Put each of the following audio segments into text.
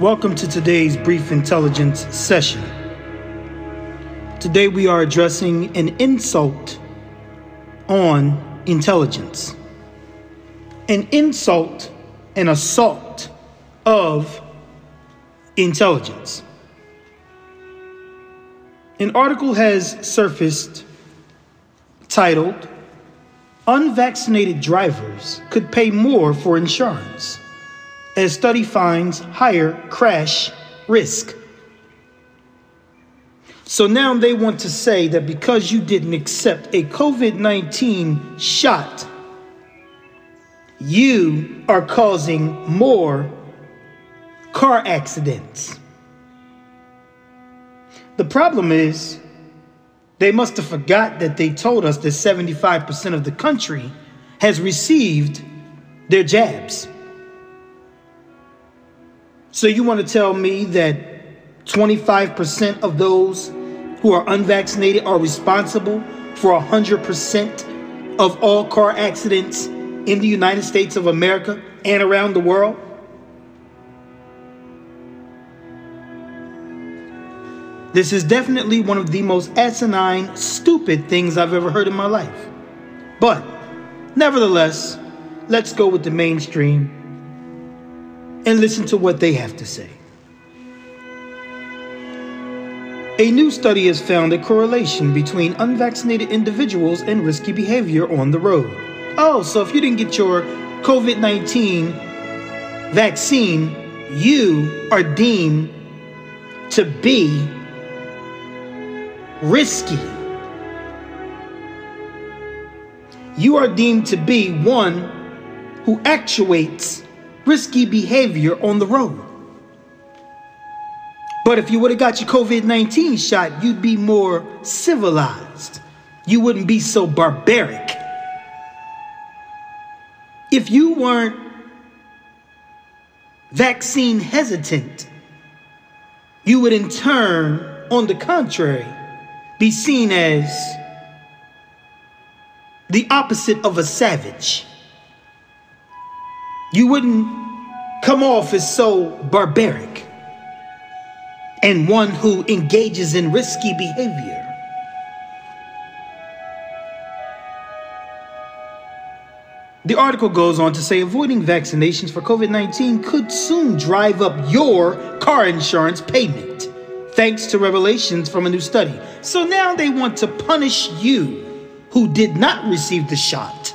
Welcome to today's brief intelligence session. Today we are addressing an insult on intelligence, an insult an assault of intelligence. An article has surfaced titled Unvaccinated Drivers Could Pay More for Insurance as Study Finds Higher Crash Risk. So now they want to say that because you didn't accept a COVID 19 shot, you are causing more car accidents. The problem is, they must have forgot that they told us that 75% of the country has received their jabs. So you want to tell me that 25% of those who are unvaccinated are responsible for 100% of all car accidents in the United States of America and around the world? This is definitely one of the most asinine, stupid things I've ever heard in my life. But, nevertheless, let's go with the mainstream and listen to what they have to say. A new study has found a correlation between unvaccinated individuals and risky behavior on the road. Oh, so if you didn't get your COVID 19 vaccine, you are deemed to be risky. You are deemed to be one who actuates risky behavior on the road. But if you would have got your COVID 19 shot, you'd be more civilized. You wouldn't be so barbaric. If you weren't vaccine hesitant, you would in turn, on the contrary, be seen as the opposite of a savage. You wouldn't come off as so barbaric and one who engages in risky behavior. The article goes on to say avoiding vaccinations for COVID 19 could soon drive up your car insurance payment, thanks to revelations from a new study. So now they want to punish you who did not receive the shot,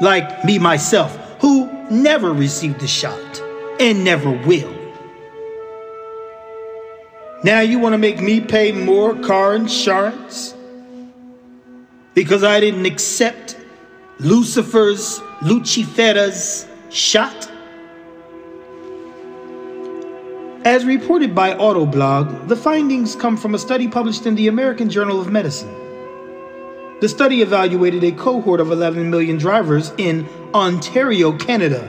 like me myself, never received the shot and never will. Now you want to make me pay more car insurance because I didn't accept Lucifer's, Luciferase shot? As reported by Autoblog, the findings come from a study published in the American Journal of Medicine. The study evaluated a cohort of 11 million drivers in Ontario, Canada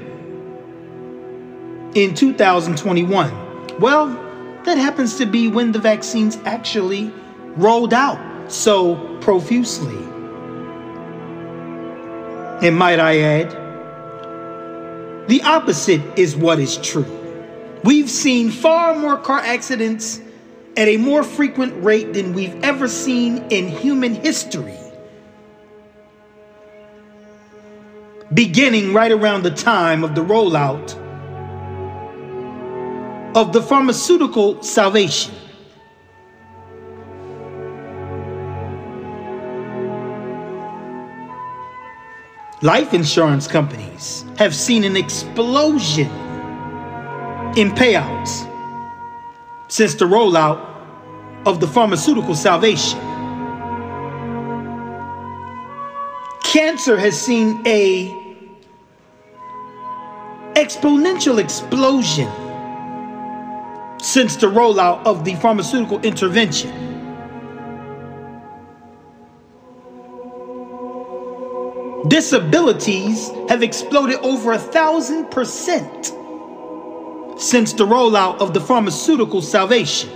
in 2021. Well, that happens to be when the vaccines actually rolled out so profusely. And might I add, the opposite is what is true. We've seen far more car accidents at a more frequent rate than we've ever seen in human history. Beginning right around the time of the rollout of the pharmaceutical salvation. Life insurance companies have seen an explosion in payouts since the rollout of the pharmaceutical salvation. Cancer has seen a exponential explosion since the rollout of the pharmaceutical intervention. Disabilities have exploded over a thousand percent since the rollout of the pharmaceutical salvation.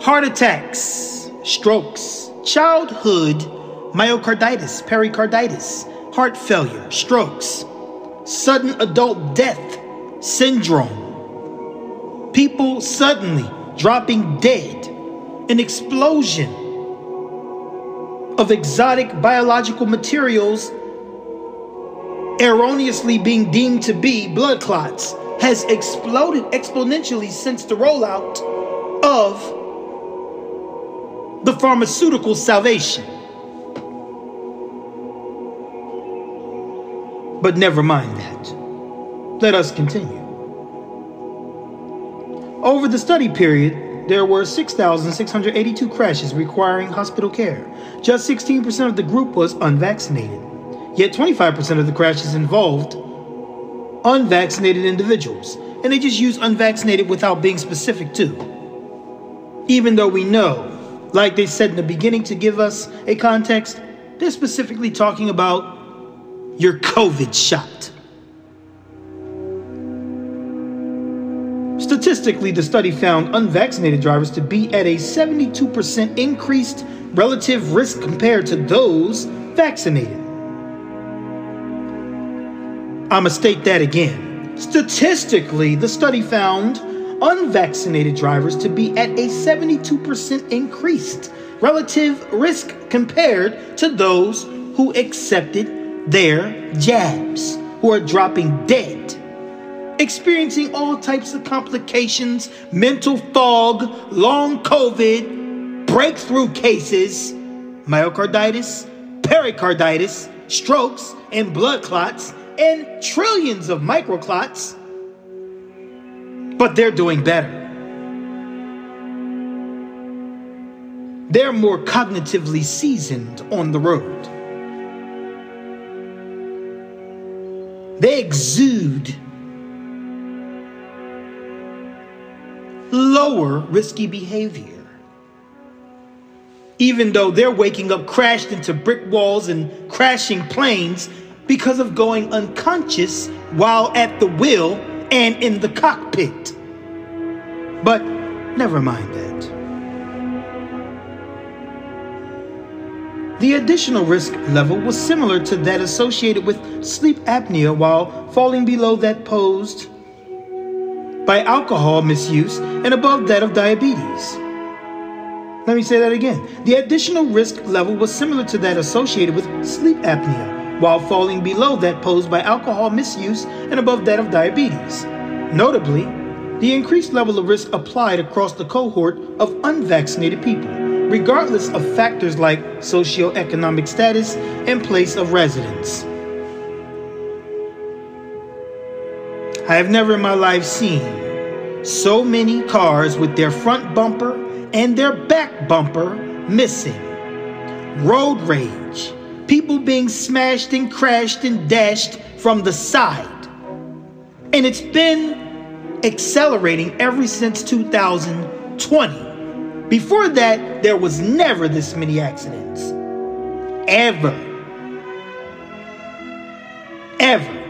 Heart attacks, strokes, childhood myocarditis, pericarditis, heart failure, strokes, sudden adult death syndrome. People suddenly dropping dead, an explosion of exotic biological materials erroneously being deemed to be blood clots has exploded exponentially since the rollout of the pharmaceutical salvation. But never mind that. Let us continue. Over the study period, there were 6,682 crashes requiring hospital care. Just 16% of the group was unvaccinated. Yet 25% of the crashes involved unvaccinated individuals. And they just use unvaccinated without being specific, too. Even though we know, like they said in the beginning to give us a context, they're specifically talking about your COVID shot. Statistically, the study found unvaccinated drivers to be at a 72% increased relative risk compared to those vaccinated. I'm going to state that again. Statistically, the study found unvaccinated drivers to be at a 72% increased relative risk compared to those who accepted their jabs, who are dropping dead experiencing all types of complications, mental fog, long COVID, breakthrough cases, myocarditis, pericarditis, strokes, and blood clots, and trillions of microclots. But they're doing better. They're more cognitively seasoned on the road. They exude lower risky behavior. Even though they're waking up crashed into brick walls and crashing planes because of going unconscious while at the wheel and in the cockpit. But never mind that. The additional risk level was similar to that associated with sleep apnea while falling below that posed by alcohol misuse and above that of diabetes. Let me say that again. The additional risk level was similar to that associated with sleep apnea, while falling below that posed by alcohol misuse and above that of diabetes. Notably, the increased level of risk applied across the cohort of unvaccinated people, regardless of factors like socioeconomic status and place of residence. I have never in my life seen so many cars with their front bumper and their back bumper missing. Road rage, people being smashed and crashed and dashed from the side. And it's been accelerating ever since 2020. Before that, there was never this many accidents. Ever. Ever.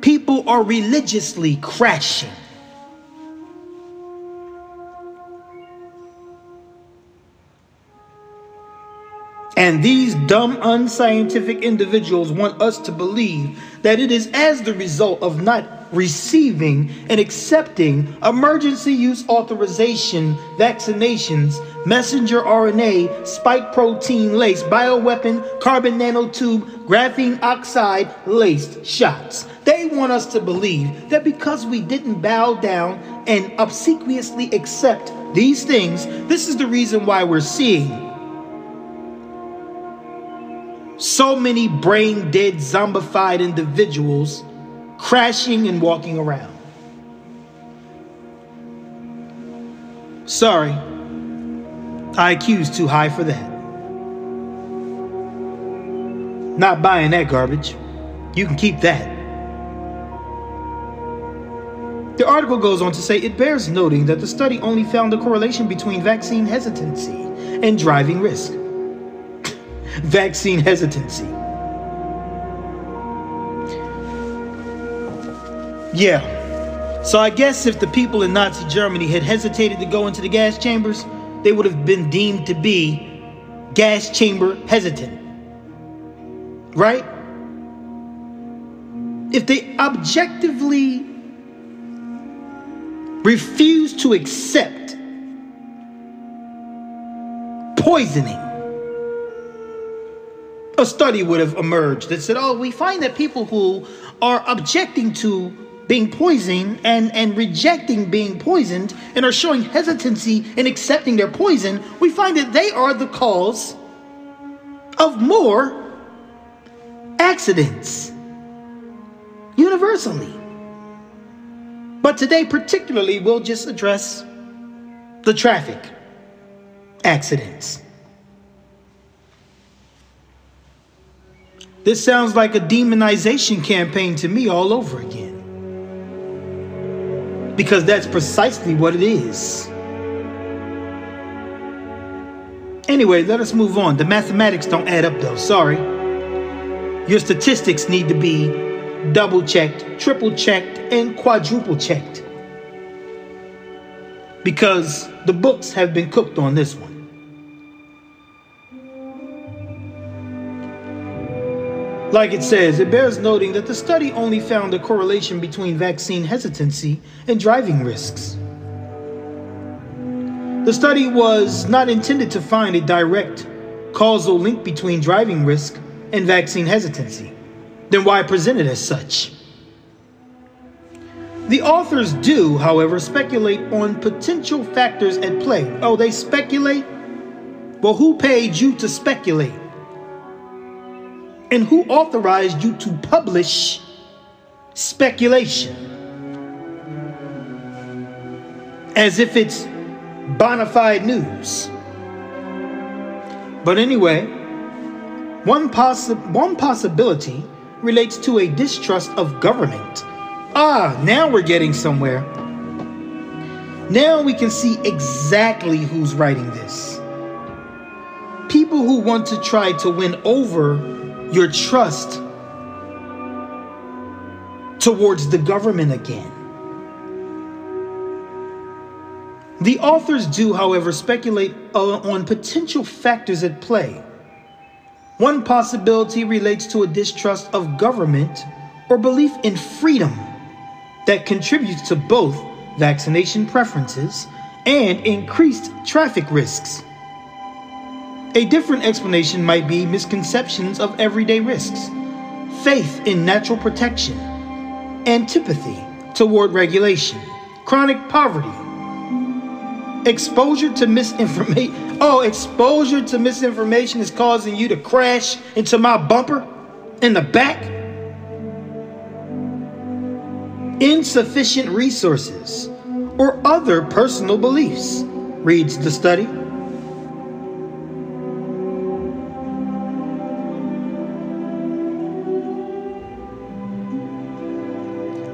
people are religiously crashing. And these dumb, unscientific individuals want us to believe that it is as the result of not receiving and accepting emergency use authorization vaccinations, messenger RNA, spike protein laced, bioweapon, carbon nanotube, graphene oxide laced shots. They want us to believe that because we didn't bow down and obsequiously accept these things, this is the reason why we're seeing so many brain dead, zombified individuals crashing and walking around. Sorry, IQ's too high for that. Not buying that garbage. You can keep that. The article goes on to say it bears noting that the study only found a correlation between vaccine hesitancy and driving risk. Vaccine hesitancy. Yeah. So I guess if the people in Nazi Germany had hesitated to go into the gas chambers, they would have been deemed to be gas chamber hesitant. Right? if they objectively refuse to accept poisoning, a study would have emerged that said, oh, we find that people who are objecting to being poisoned and, and rejecting being poisoned and are showing hesitancy in accepting their poison, we find that they are the cause of more accidents universally. But today, particularly, we'll just address the traffic accidents. This sounds like a demonization campaign to me all over again. Because that's precisely what it is. Anyway, let us move on. The mathematics don't add up though, sorry. Your statistics need to be double checked, triple checked, and quadruple checked. Because the books have been cooked on this one. Like it says, it bears noting that the study only found a correlation between vaccine hesitancy and driving risks. The study was not intended to find a direct causal link between driving risk and vaccine hesitancy. Then why present it as such? The authors do, however, speculate on potential factors at play. Oh, they speculate? Well, who paid you to speculate? And who authorized you to publish speculation? As if it's bona fide news. But anyway, one, possi- one possibility relates to a distrust of government. Ah, now we're getting somewhere. Now we can see exactly who's writing this. People who want to try to win over your trust towards the government again. The authors do, however, speculate uh, on potential factors at play. One possibility relates to a distrust of government or belief in freedom that contributes to both vaccination preferences and increased traffic risks. A different explanation might be misconceptions of everyday risks, faith in natural protection, antipathy toward regulation, chronic poverty, exposure to misinformation. Oh, exposure to misinformation is causing you to crash into my bumper in the back. Insufficient resources or other personal beliefs, reads the study.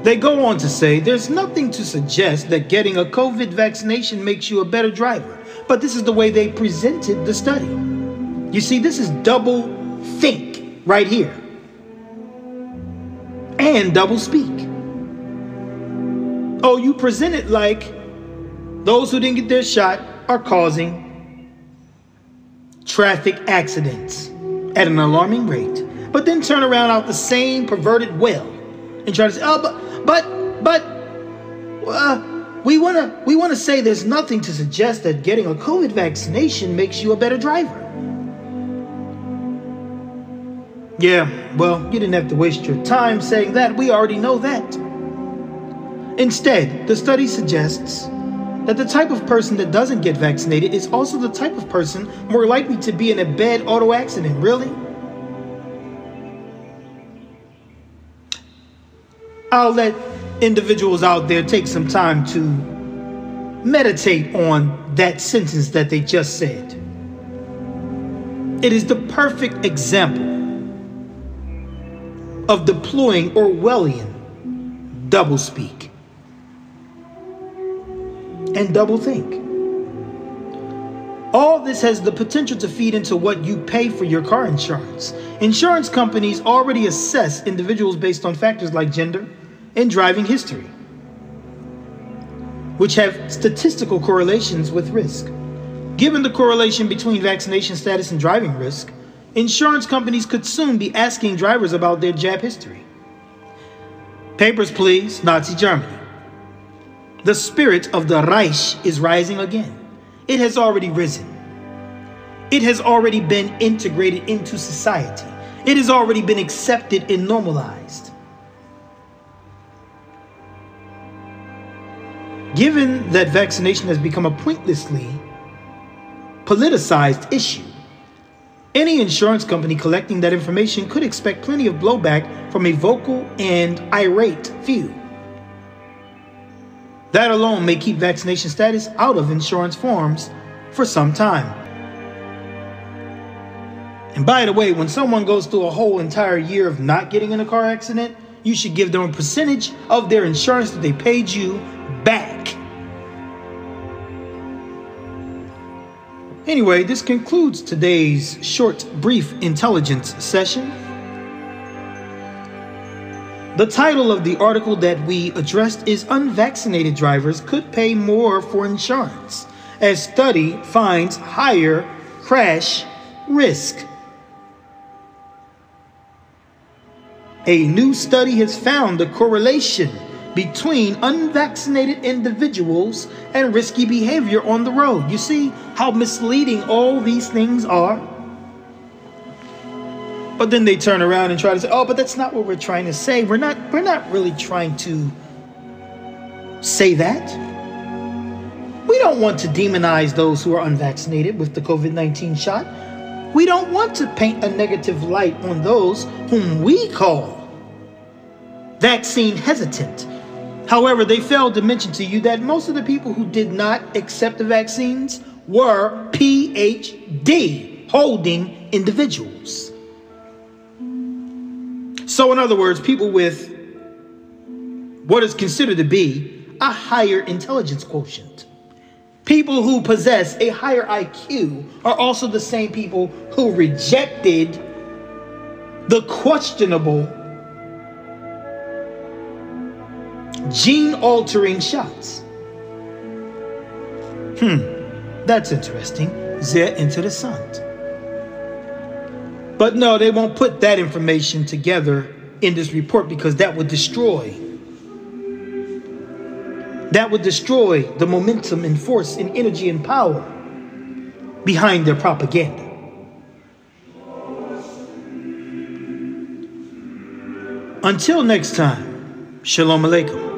They go on to say there's nothing to suggest that getting a COVID vaccination makes you a better driver, but this is the way they presented the study. You see, this is double think right here and double speak. Oh, you present it like those who didn't get their shot are causing traffic accidents at an alarming rate, but then turn around out the same perverted well and try to say, oh, but but but uh, we want to we want to say there's nothing to suggest that getting a COVID vaccination makes you a better driver. Yeah, well, you didn't have to waste your time saying that. We already know that. Instead, the study suggests that the type of person that doesn't get vaccinated is also the type of person more likely to be in a bad auto accident. Really? I'll let individuals out there take some time to meditate on that sentence that they just said. It is the perfect example of deploying Orwellian doublespeak and doublethink. All this has the potential to feed into what you pay for your car insurance. Insurance companies already assess individuals based on factors like gender, and driving history, which have statistical correlations with risk. Given the correlation between vaccination status and driving risk, insurance companies could soon be asking drivers about their jab history. Papers, please, Nazi Germany. The spirit of the Reich is rising again. It has already risen. It has already been integrated into society. It has already been accepted and normalized. Given that vaccination has become a pointlessly politicized issue, any insurance company collecting that information could expect plenty of blowback from a vocal and irate few. That alone may keep vaccination status out of insurance forms for some time. And by the way, when someone goes through a whole entire year of not getting in a car accident, you should give them a percentage of their insurance that they paid you back. Anyway, this concludes today's short, brief intelligence session. The title of the article that we addressed is Unvaccinated Drivers Could Pay More for Insurance, as study finds higher crash risk. A new study has found a correlation between unvaccinated individuals and risky behavior on the road. You see how misleading all these things are? But then they turn around and try to say, "Oh, but that's not what we're trying to say. We're not we're not really trying to say that. We don't want to demonize those who are unvaccinated with the COVID-19 shot. We don't want to paint a negative light on those whom we call vaccine hesitant However, they failed to mention to you that most of the people who did not accept the vaccines were PhD holding individuals. So, in other words, people with what is considered to be a higher intelligence quotient. People who possess a higher IQ are also the same people who rejected the questionable gene altering shots. Hmm, that's interesting. Sehr interessant. But no, they won't put that information together in this report because that would destroy. That would destroy the momentum and force and energy and power behind their propaganda. Until next time, Shalom Aleichem.